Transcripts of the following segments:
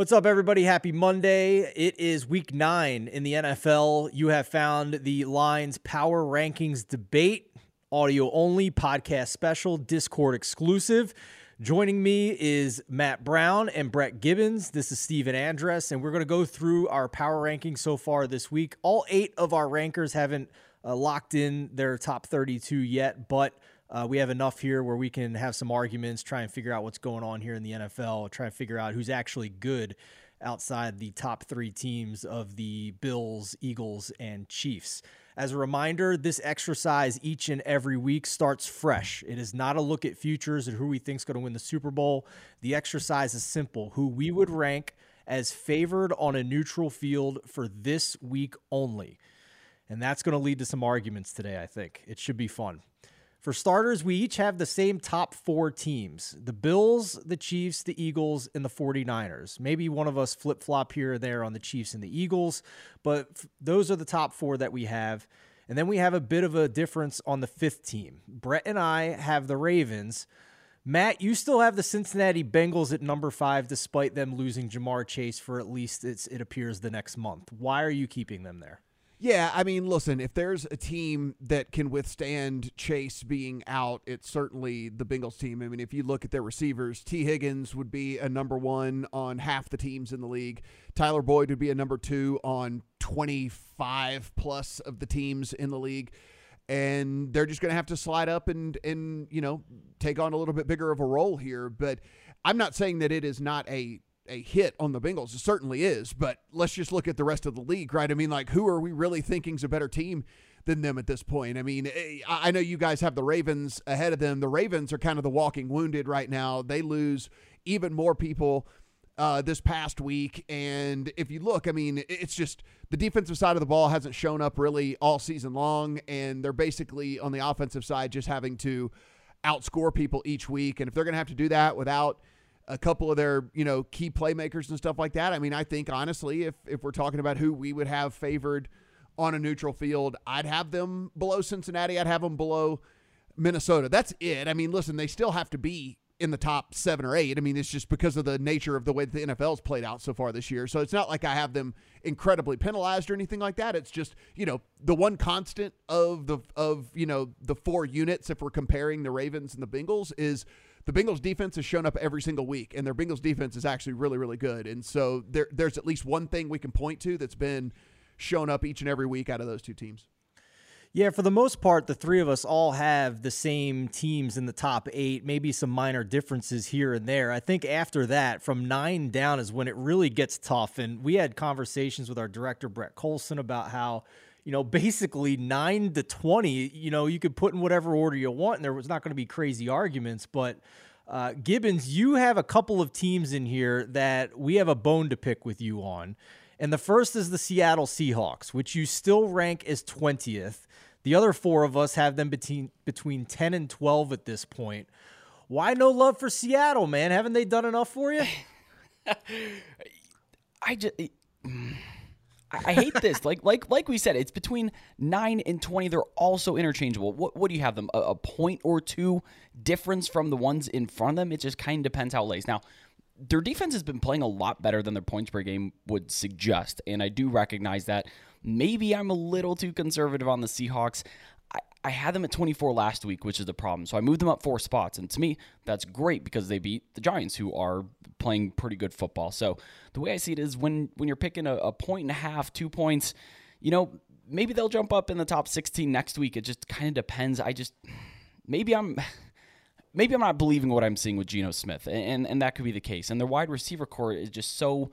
What's up, everybody? Happy Monday. It is week nine in the NFL. You have found the Lines Power Rankings debate, audio only, podcast special, Discord exclusive. Joining me is Matt Brown and Brett Gibbons. This is Steven Andress, and we're going to go through our power rankings so far this week. All eight of our rankers haven't uh, locked in their top 32 yet, but uh, we have enough here where we can have some arguments, try and figure out what's going on here in the NFL, try and figure out who's actually good outside the top three teams of the Bills, Eagles, and Chiefs. As a reminder, this exercise each and every week starts fresh. It is not a look at futures and who we think is going to win the Super Bowl. The exercise is simple who we would rank as favored on a neutral field for this week only. And that's going to lead to some arguments today, I think. It should be fun. For starters, we each have the same top four teams the Bills, the Chiefs, the Eagles, and the 49ers. Maybe one of us flip flop here or there on the Chiefs and the Eagles, but those are the top four that we have. And then we have a bit of a difference on the fifth team. Brett and I have the Ravens. Matt, you still have the Cincinnati Bengals at number five, despite them losing Ja'Marr Chase for at least it appears the next month. Why are you keeping them there? Yeah, I mean, listen, if there's a team that can withstand Chase being out, it's certainly the Bengals team. I mean, if you look at their receivers, Tee Higgins would be a number one on half the teams in the league. Tyler Boyd would be a number two on 25 plus of the teams in the league. And they're just going to have to slide up and, and, you know, take on a little bit bigger of a role here. But I'm not saying that it is not a a hit on the Bengals. It certainly is, but let's just look at the rest of the league, right? I mean, like, who are we really thinking is a better team than them at this point? I mean, eh, I know you guys have the Ravens ahead of them. The Ravens are kind of the walking wounded right now. They lose even more people uh, this past week. And if you look, I mean, it's just the defensive side of the ball hasn't shown up really all season long. And they're basically on the offensive side just having to outscore people each week. And if they're going to have to do that without a couple of their you know key playmakers and stuff like that. I mean, I think honestly, if if we're talking about who we would have favored on a neutral field, I'd have them below Cincinnati. I'd have them below Minnesota. That's it. I mean, listen, they still have to be in the top seven or eight. I mean, it's just because of the nature of the way the NFL's played out so far this year. So it's not like I have them incredibly penalized or anything like that. It's just you know the one constant of the of you know the four units if we're comparing the Ravens and the Bengals is the Bengals defense has shown up every single week, and their Bengals defense is actually really, really good. And so there, there's at least one thing we can point to that's been shown up each and every week out of those two teams. Yeah, for the most part, the three of us all have the same teams in the top eight, maybe some minor differences here and there. I think after that, from nine down is when it really gets tough. And we had conversations with our director, Brett Colson, about how you know, basically nine to 20, you know, you could put in whatever order you want, and there was not going to be crazy arguments. But uh, Gibbons, you have a couple of teams in here that we have a bone to pick with you on. And the first is the Seattle Seahawks, which you still rank as 20th. The other four of us have them between between 10 and 12 at this point. Why no love for Seattle, man? Haven't they done enough for you? I just I, hate this. like like like we said, it's between nine and twenty. They're also interchangeable. What what do you have them? A, a point or two difference from the ones in front of them. It just kind of depends how it lays. Now, their defense has been playing a lot better than their points per game would suggest, and I do recognize that. Maybe I'm a little too conservative on the Seahawks. I had them at 24 last week, which is the problem. So I moved them up four spots. And to me, that's great because they beat the Giants, who are playing pretty good football. So the way I see it is when, when you're picking a, a point and a half, two points, you know, maybe they'll jump up in the top 16 next week. It just kind of depends. I just, maybe I'm. Maybe I'm not believing what I'm seeing with Geno Smith, and, and that could be the case. And their wide receiver corps is just so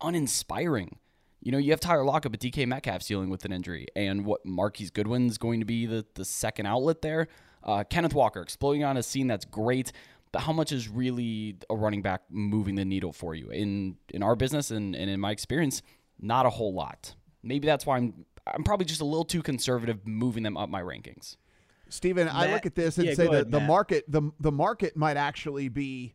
uninspiring. You know, you have Tyler Lockett, but DK Metcalf's dealing with an injury, and what Marquise Goodwin's going to be the the second outlet there. Uh, Kenneth Walker exploding on a scene that's great, but how much is really a running back moving the needle for you in in our business and, and in my experience? Not a whole lot. Maybe that's why I'm I'm probably just a little too conservative moving them up my rankings. Stephen, Matt, I look at this and yeah, say that the market the the market might actually be,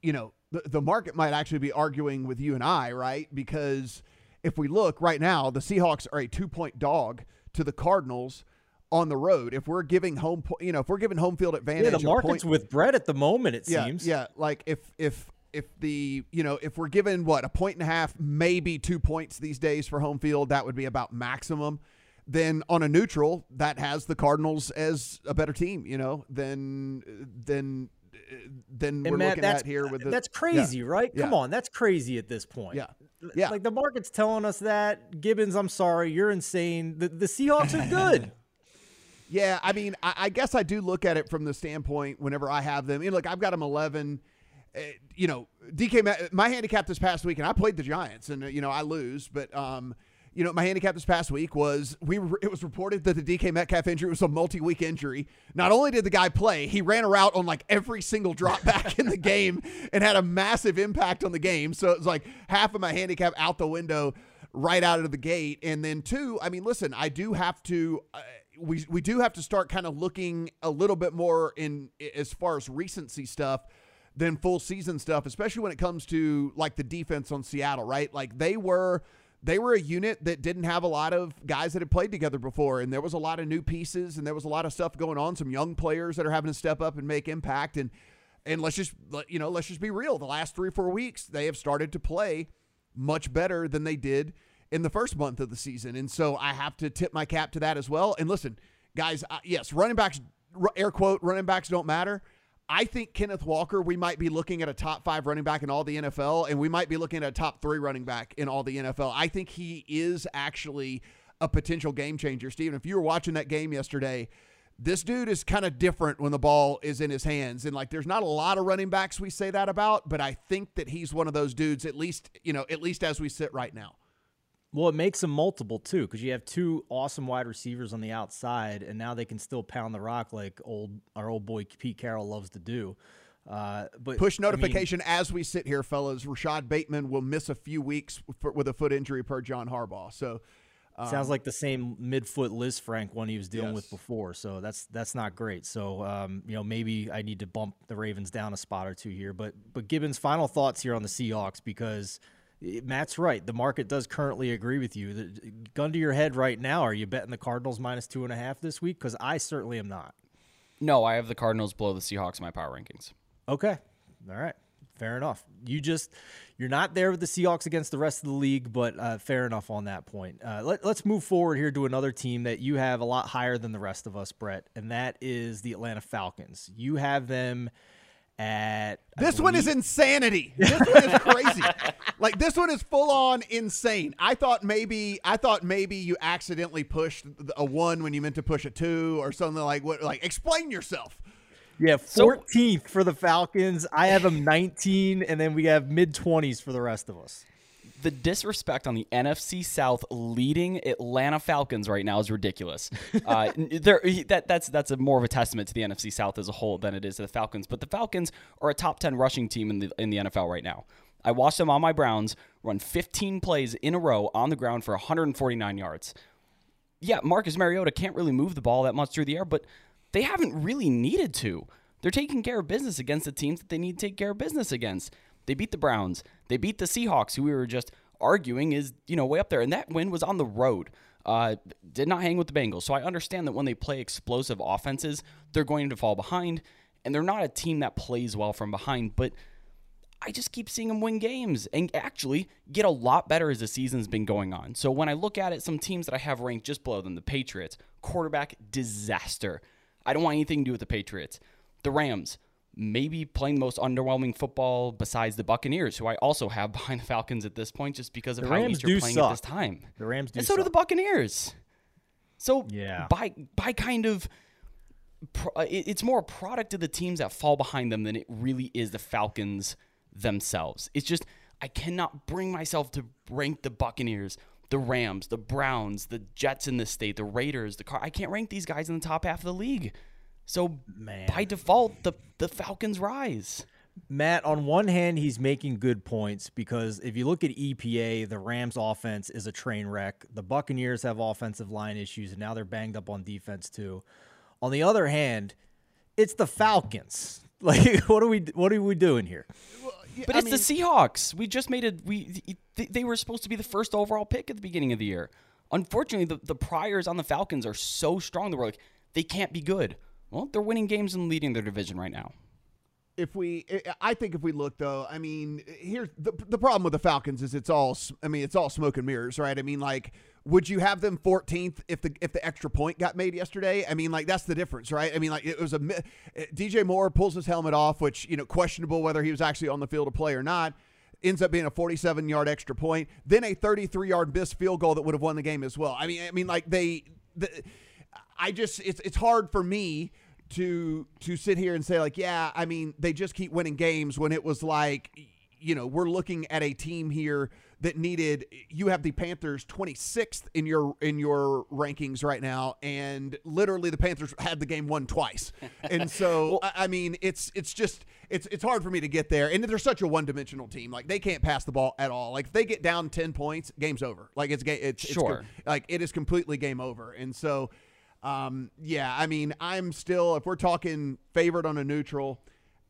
you know, the, the market might actually be arguing with you and I, right? Because if we look right now, the Seahawks are a two point dog to the Cardinals on the road. If we're giving home, you know, if we're giving home field advantage, yeah, the market's point, with Brett at the moment. It yeah, seems, yeah. Like if if if the you know if we're given what a point and a half, maybe two points these days for home field, that would be about maximum. Then on a neutral, that has the Cardinals as a better team, you know, than than than we're Matt, looking at here with the, that's crazy, yeah, right? Come on, that's crazy at this point. Yeah. Yeah. Like the market's telling us that. Gibbons, I'm sorry, you're insane. The, the Seahawks are good. Yeah, I mean, I, I guess I do look at it from the standpoint whenever I have them. You know, look, I've got them 11. Uh, you know, DK, my handicap this past week, and I played the Giants, and, you know, I lose, but, um, you know, my handicap this past week was we. Were, it was reported that the DK Metcalf injury was a multi-week injury. Not only did the guy play, he ran a route on like every single drop back in the game and had a massive impact on the game. So it was like half of my handicap out the window right out of the gate. And then two, I mean, listen, I do have to. Uh, we we do have to start kind of looking a little bit more in as far as recency stuff than full season stuff, especially when it comes to like the defense on Seattle, right? Like they were they were a unit that didn't have a lot of guys that had played together before and there was a lot of new pieces and there was a lot of stuff going on some young players that are having to step up and make impact and and let's just you know let's just be real. The last 3 4 weeks they have started to play much better than they did in the first month of the season and so I have to tip my cap to that as well. And listen guys uh, yes running backs air quote running backs don't matter I think Kenneth Walker, we might be looking at a top five running back in all the NFL, and we might be looking at a top three running back in all the NFL. I think he is actually a potential game changer. Steven, if you were watching that game yesterday, this dude is kind of different when the ball is in his hands. And like, there's not a lot of running backs we say that about, but I think that he's one of those dudes, at least, you know, at least as we sit right now. Well, it makes them multiple too, because you have two awesome wide receivers on the outside, and now they can still pound the rock like old our old boy Pete Carroll loves to do. Uh, but push I mean, notification as we sit here, fellas. Rashod Bateman will miss a few weeks for, with a foot injury per John Harbaugh. So um, sounds like the same midfoot Lisfranc one he was dealing Yes. with before. So that's that's not great. So um, you know maybe I need to bump the Ravens down a spot or two here. But but Gibbons' final thoughts here on the Seahawks because. Matt's right. The market does currently agree with you. The, gun to your head right now. Are you betting the Cardinals minus two and a half this week? Because I certainly am not. No, I have the Cardinals below the Seahawks in my power rankings. Okay. All right. Fair enough. You just you're not there with the Seahawks against the rest of the league, but uh, fair enough on that point. Uh, let, let's move forward here to another team that you have a lot higher than the rest of us, Brett, and that is the Atlanta Falcons. You have them at This one is insanity. This one is crazy. like this one is full on insane. I thought maybe I thought maybe you accidentally pushed a one when you meant to push a two or something like what. Like explain yourself. yeah So- 14th for the Falcons. I have them 19, and then we have mid 20s for the rest of us. The disrespect on the NFC South leading Atlanta Falcons right now is ridiculous. Uh, there, that, that's that's a more of a testament to the NFC South as a whole than it is to the Falcons. But the Falcons are a top ten rushing team in the in the NFL right now. I watched them on my Browns run 15 plays in a row on the ground for 149 yards. yeah, Marcus Mariota can't really move the ball that much through the air, but they haven't really needed to. They're taking care of business against the teams that they need to take care of business against. They beat the Browns. They beat the Seahawks, who we were just arguing is, you know, way up there. And that win was on the road. Uh, did not hang with the Bengals. So I understand that when they play explosive offenses, they're going to fall behind. And they're not a team that plays well from behind, but I just keep seeing them win games and actually get a lot better as the season's been going on. So when I look at it, some teams that I have ranked just below them, the Patriots, quarterback disaster. I don't want anything to do with the Patriots. The Rams, maybe playing the most underwhelming football besides the Buccaneers, who I also have behind the Falcons at this point just because of The how Rams are playing suck. at this time. The Rams do and so do the Buccaneers. So Yeah. by by kind of pro- uh, it- it's more a product of the teams that fall behind them than it really is the Falcons themselves. It's just I cannot bring myself to rank the Buccaneers, the Rams, the Browns, the Jets in this state, the Raiders, the Car. I can't rank these guys in the top half of the league. So Man. by default, the the Falcons rise. Matt, on one hand, he's making good points because if you look at EPA, the Rams offense is a train wreck. The Buccaneers have offensive line issues, and now they're banged up on defense too. On the other hand, it's the Falcons. Like, what are we what are we doing here? But it's the Seahawks. We just made it. We they- they were supposed to be the first overall pick at the beginning of the year. Unfortunately, the, the priors on the Falcons are so strong that we're like they can't be good. Well, they're winning games and leading their division right now. if we i think if we look though i mean here's the, the problem with the falcons is it's all i mean it's all smoke and mirrors right? I mean like would you have them 14th if the if the extra point got made yesterday? I mean like that's the difference right? I mean like it was a dj moore pulls his helmet off which you know questionable whether he was actually on the field to play or not ends up being a 47 yard extra point then a 33 yard missed field goal that would have won the game as well. I mean i mean like they the, i just it's it's hard for me to to sit here and say like, yeah, I mean, they just keep winning games when it was like, you know, we're looking at a team here that needed you have the Panthers 26th in your in your rankings right now and literally the Panthers had the game won twice. And so well, I, mean it's it's just it's it's hard for me to get there and they're such a one-dimensional team. Like they can't pass the ball at all. Like if they get down 10 points, game's over. Like it's game it's, sure. it's like it is completely game over. And so um, yeah, I mean, I'm still if we're talking favorite on a neutral,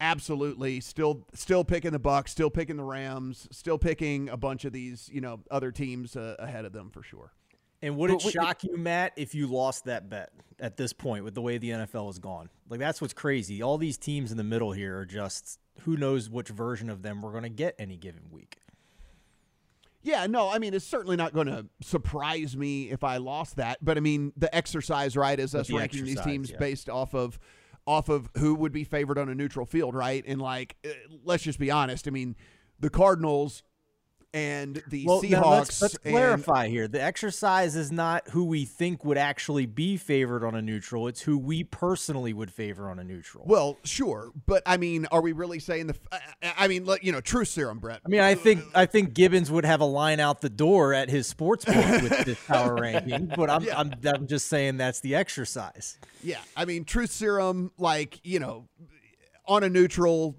absolutely still still picking the Bucks, still picking the Rams, still picking a bunch of these you know other teams uh, ahead of them for sure. And would it shock you, Matt, if you lost that bet at this point with the way the NFL has gone? Like that's what's crazy. All these teams in the middle here are just who knows which version of them we're going to get any given week. Yeah, no, I mean it's certainly not going to surprise me if I lost that, but I mean the exercise, right, is us the ranking these teams yeah. based off of off of who would be favored on a neutral field, right? And like, uh, let's just be honest. I mean, the Cardinals and the well, Seahawks. let's, let's clarify here. The exercise is not who we think would actually be favored on a neutral. It's who we personally would favor on a neutral. Well, sure, but I mean, are we really saying the? I mean, you know, truth serum, Brett. I mean, I think I think Gibbons would have a line out the door at his sports book with this power ranking, but I'm, yeah. I'm I'm just saying that's the exercise. Yeah, I mean, truth serum, like you know, on a neutral.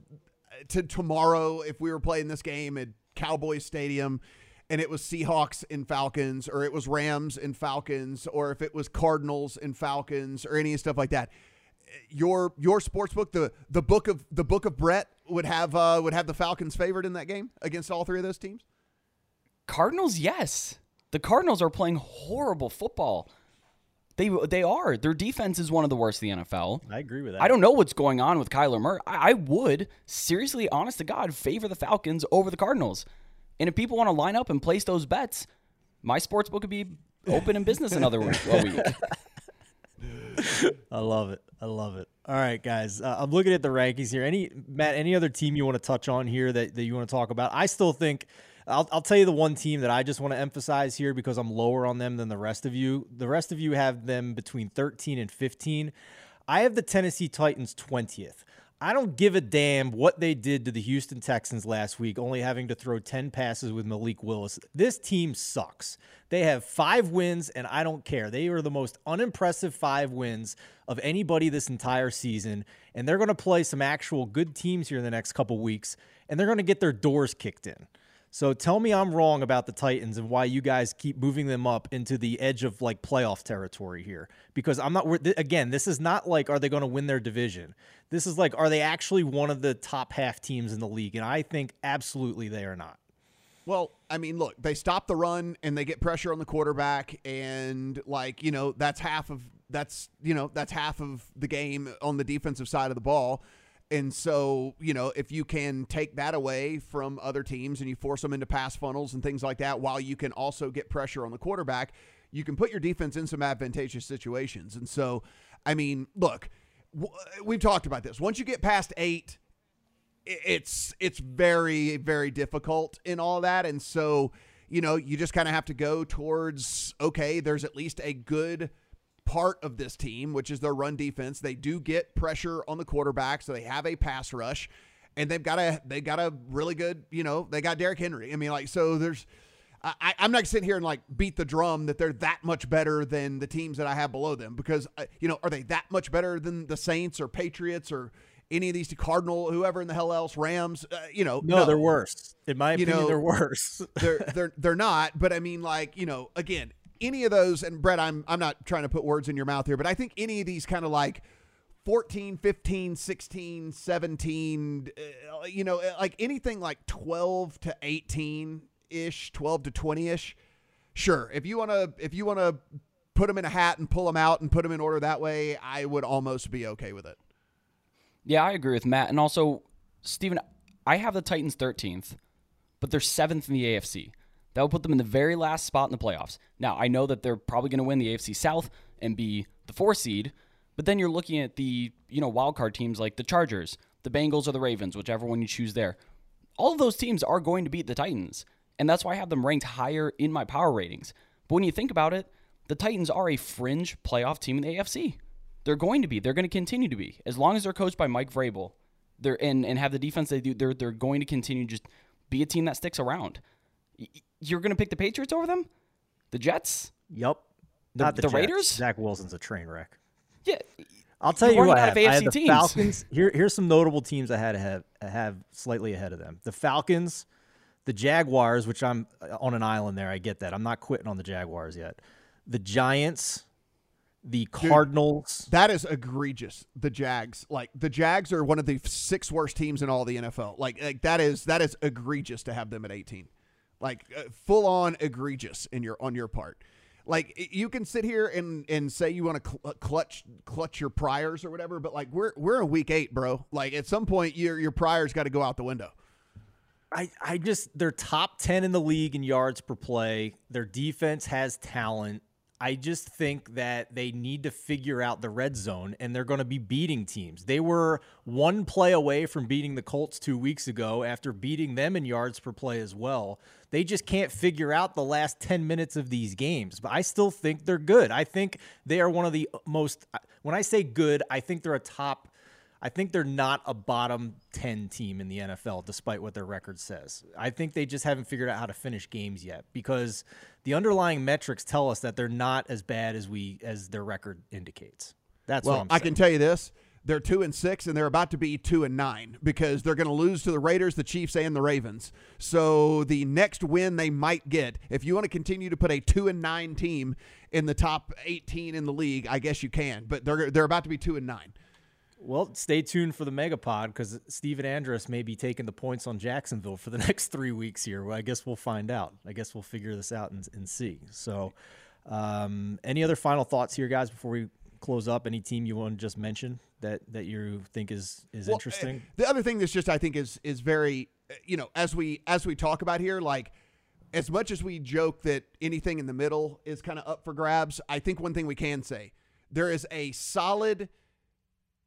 Uh, to tomorrow, if we were playing this game at Cowboys Stadium and it was Seahawks and Falcons, or it was Rams and Falcons, or if it was Cardinals and Falcons, or any stuff like that. Your your sports book, the the book of the book of Brett would have uh, would have the Falcons favored in that game against all three of those teams. Cardinals, yes. The Cardinals are playing horrible football. They they are. Their defense is one of the worst in the NFL. I agree with that. I don't know what's going on with Kyler Murray. I, I would seriously, honest to God, favor the Falcons over the Cardinals. And if people want to line up and place those bets, my sports book would be open in business another week. I love it. I love it. All right, guys. Uh, I'm looking at the rankings here. Any Matt, any other team you want to touch on here that, that you want to talk about? I still think I'll, I'll tell you the one team that I just want to emphasize here because I'm lower on them than the rest of you. The rest of you have them between 13 and 15. I have the Tennessee Titans 20th. I don't give a damn what they did to the Houston Texans last week, only having to throw 10 passes with Malik Willis. This team sucks. They have five wins, and I don't care. They are the most unimpressive five wins of anybody this entire season, and they're going to play some actual good teams here in the next couple weeks, and they're going to get their doors kicked in. So tell me I'm wrong about the Titans and why you guys keep moving them up into the edge of like playoff territory here. Because I'm not, again, this is not like, are they going to win their division? This is like, are they actually one of the top half teams in the league? And I think absolutely they are not. Well, I mean, look, they stop the run and they get pressure on the quarterback, and like you know, that's half of that's you know that's half of the game on the defensive side of the ball. And so, you know, if you can take that away from other teams and you force them into pass funnels and things like that, while you can also get pressure on the quarterback, you can put your defense in some advantageous situations. And so, I mean, look, we've talked about this. Once you get past eight, it's it's very very difficult in all that, and so you know you just kind of have to go towards okay. There's at least a good part of this team, which is their run defense. They do get pressure on the quarterback, so they have a pass rush, and they've got a they got a really good, you know, they got Derrick Henry. I mean, like so there's. I, I'm not sitting here and like beat the drum that they're that much better than the teams that I have below them because uh, you know are they that much better than the Saints or Patriots or any of these Cardinal, whoever in the hell else, Rams, uh, you know, no, no, they're worse. In my you opinion, know, they're worse. they're they're they're not. But I mean, like you know, again, any of those, and Brett, I'm I'm not trying to put words in your mouth here, but I think any of these kind of like 14, 15, 16, 17, uh, you know, uh, like anything like 12 to 18 ish, 12 to 20 ish. Sure, if you want to, if you want to put them in a hat and pull them out and put them in order that way, I would almost be okay with it. Yeah, I agree with Matt, and also Steven, I have the Titans 13th, but they're seventh in the AFC. That would put them in the very last spot in the playoffs. Now, I know that they're probably going to win the AFC South and be the four seed, but then you're looking at the you know wild card teams like the Chargers, the Bengals, or the Ravens, whichever one you choose there. All of those teams are going to beat the Titans, and that's why I have them ranked higher in my power ratings. But when you think about it, the Titans are a fringe playoff team in the AFC. They're going to be. They're going to continue to be as long as they're coached by Mike Vrabel. They're and and have the defense they do. They're they're going to continue just be a team that sticks around. You're going to pick the Patriots over them, the Jets. Yep. The- Not the, the Jets. Raiders? Zach Wilson's a train wreck. Yeah, I'll tell You're you what. running I out have, of I have AFC the teams. Falcons. Here, here's some notable teams I had to have have slightly ahead of them. The Falcons, the Jaguars, which I'm uh, on an island there. I get that. I'm not quitting on the Jaguars yet. The Giants, the Cardinals. That is egregious. The Jags, like the Jags, are one of the six worst teams in all the NFL. Like, like that is that is egregious to have them at 18, like uh, full on egregious in your on your part. Like you can sit here and and say you want to cl- uh, clutch clutch your priors or whatever, but like we're we're in week eight, bro. Like at some point your your priors got to go out the window. I, I just they're top 10 in the league in yards per play. Their defense has talent. I just think that they need to figure out the red zone and they're going to be beating teams. They were one play away from beating the Colts 2 weeks ago after beating them in yards per play as well. They just can't figure out the last 10 minutes of these games, but I still think they're good. I think they are one of the most when I say good, I think they're a top I think they're not a bottom 10 team in the NFL, despite what their record says. I think they just haven't figured out how to finish games yet because the underlying metrics tell us that they're not as bad as we as their record indicates. That's what Well, I'm saying. I can tell you this: they're two and six, and they're about to be two and nine because they're going to lose to the Raiders, the Chiefs, and the Ravens. So the next win they might get, if you want to continue to put a two and nine team in the top eighteen in the league, I guess you can. But they're they're about to be two and nine. Well, stay tuned for the Megapod because Steven Andrus may be taking the points on Jacksonville for the next three weeks here. Well, I guess we'll find out. I guess we'll figure this out and, and see. So, um, any other final thoughts here, guys, before we close up? Any team you want to just mention that that you think is is Well, interesting? uh, The other thing that's just I think is is very uh, you know as we as we talk about here like as much as we joke that anything in the middle is kind of up for grabs, I think one thing we can say there is a solid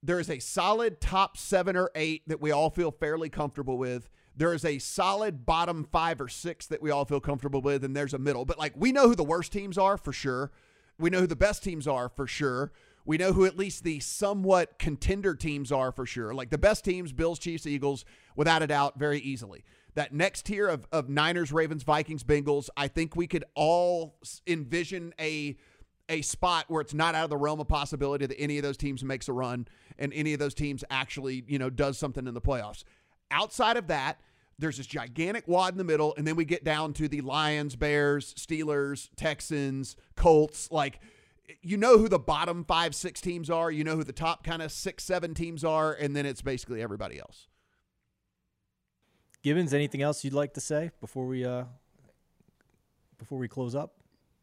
there is a solid top 7 or 8 that we all feel fairly comfortable with. There is a solid bottom 5 or 6 that we all feel comfortable with and there's a middle. But like we know who the worst teams are for sure. We know who the best teams are for sure. We know who at least the somewhat contender teams are for sure. Like the best teams, Bills, Chiefs, Eagles, without a doubt, very easily. That next tier of, of Niners, Ravens, Vikings, Bengals, I think we could all envision a a spot where it's not out of the realm of possibility that any of those teams makes a run and any of those teams actually, you know, does something in the playoffs. Outside of that, there's this gigantic wad in the middle, and then we get down to the Lions, Bears, Steelers, Texans, Colts. Like, you know who the bottom five, six teams are. You know who the top kind of six, seven teams are, and then it's basically everybody else. Gibbons, anything else you'd like to say before we uh before we close up?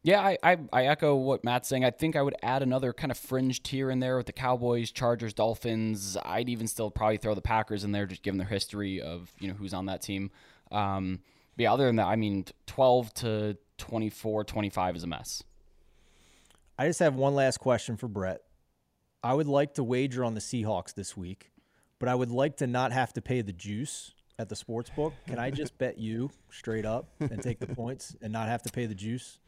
Yeah, I, I, I echo what Matt's saying. I think I would add another kind of fringe tier in there with the Cowboys, Chargers, Dolphins. I'd even still probably throw the Packers in there, just given their history of you know who's on that team. Um, but yeah, other than that, I mean, 12 to 24, 25 is a mess. I just have one last question for Brett. I would like to wager on the Seahawks this week, but I would like to not have to pay the juice at the sports book. Can I just bet you straight up and take the points and not have to pay the juice?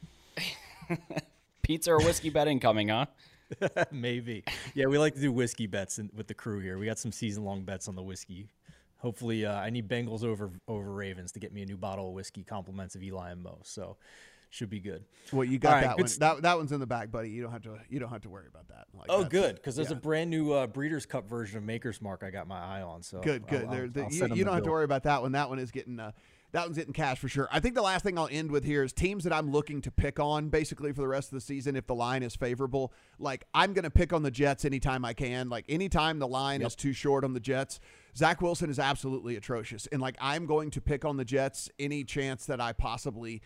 Pizza or whiskey bet incoming, huh? Maybe. Yeah, we like to do whiskey bets in, with the crew here. We got some season long bets on the whiskey. Hopefully, uh, I need Bengals over over Ravens to get me a new bottle of whiskey, compliments of Eli and Mo. So, should be good. Well, you got All right, that good one. s- That, that one's in the back, buddy. You don't have to. You don't have to worry about that. Like, Oh, good, because there's yeah. a brand new uh, Breeders' Cup version of Maker's Mark I got my eye on. So Good, I'll- good. I'll- the- I'll you you don't have to worry about that one. That one is getting uh, that one's getting cash for sure. I think the last thing I'll end with here is teams that I'm looking to pick on basically for the rest of the season if the line is favorable. Like I'm going to pick on the Jets anytime I can. Like anytime the line is too short on the Jets, Zach Wilson is absolutely atrocious, and like I'm going to pick on the Jets any chance that I possibly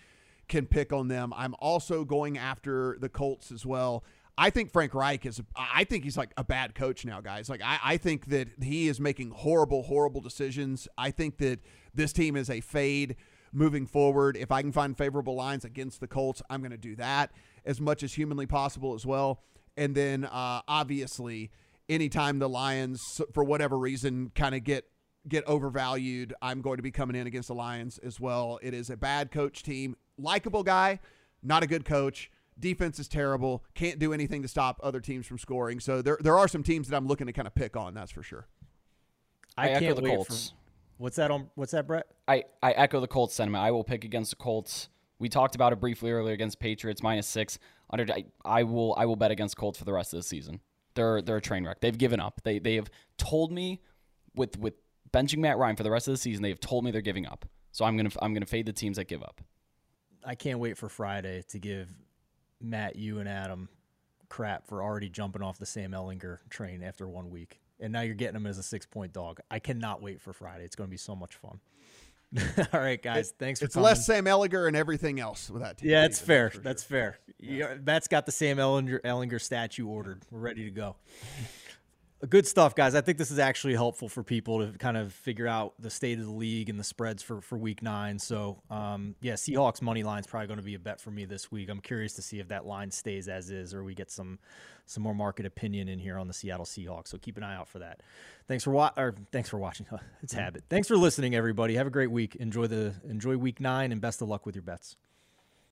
can pick on them. I'm also going after the Colts as well. I think Frank Reich is. I think he's like a bad coach now, guys. Like I, I think that he is making horrible, horrible decisions. I think that this team is a fade moving forward. If I can find favorable lines against the Colts, I'm going to do that as much as humanly possible as well. And then uh, obviously, anytime the Lions, for whatever reason, kind of get get overvalued, I'm going to be coming in against the Lions as well. It is a bad coach team, likable guy, not a good coach. Defense is terrible. Can't do anything to stop other teams from scoring. So there there are some teams that I'm looking to kind of pick on. That's for sure. I, I, echo can't the wait Colts. for what's that on what's that, Brett? I, I echo the Colts sentiment. I will pick against the Colts. We talked about it briefly earlier against Patriots minus six. Under I, I will I will bet against Colts for the rest of the season. They're they're a train wreck. They've given up. They they have told me with with benching Matt Ryan for the rest of the season. They have told me they're giving up. So I'm gonna I'm gonna fade the teams that give up. I can't wait for Friday to give Matt, you and Adam crap for already jumping off the Sam Ehlinger train after one week. And now you're getting him as a six point dog. I cannot wait for Friday. It's going to be so much fun. All right, guys. thanks for It's coming. less Sam Ehlinger and everything else with that team. Yeah, it's That's fair. for sure. That's fair. Yeah, Matt's got the Sam Ehlinger, Ehlinger statue ordered. We're ready to go. Good stuff, guys. I think this is actually helpful for people to kind of figure out the state of the league and the spreads for, for week nine. So, um, yeah, Seahawks money line is probably going to be a bet for me this week. I'm curious to see if that line stays as is or we get some some more market opinion in here on the Seattle Seahawks. So keep an eye out for that. Thanks for wa- or thanks for watching. It's habit. Thanks for listening, everybody. Have a great week. Enjoy the enjoy week nine and best of luck with your bets.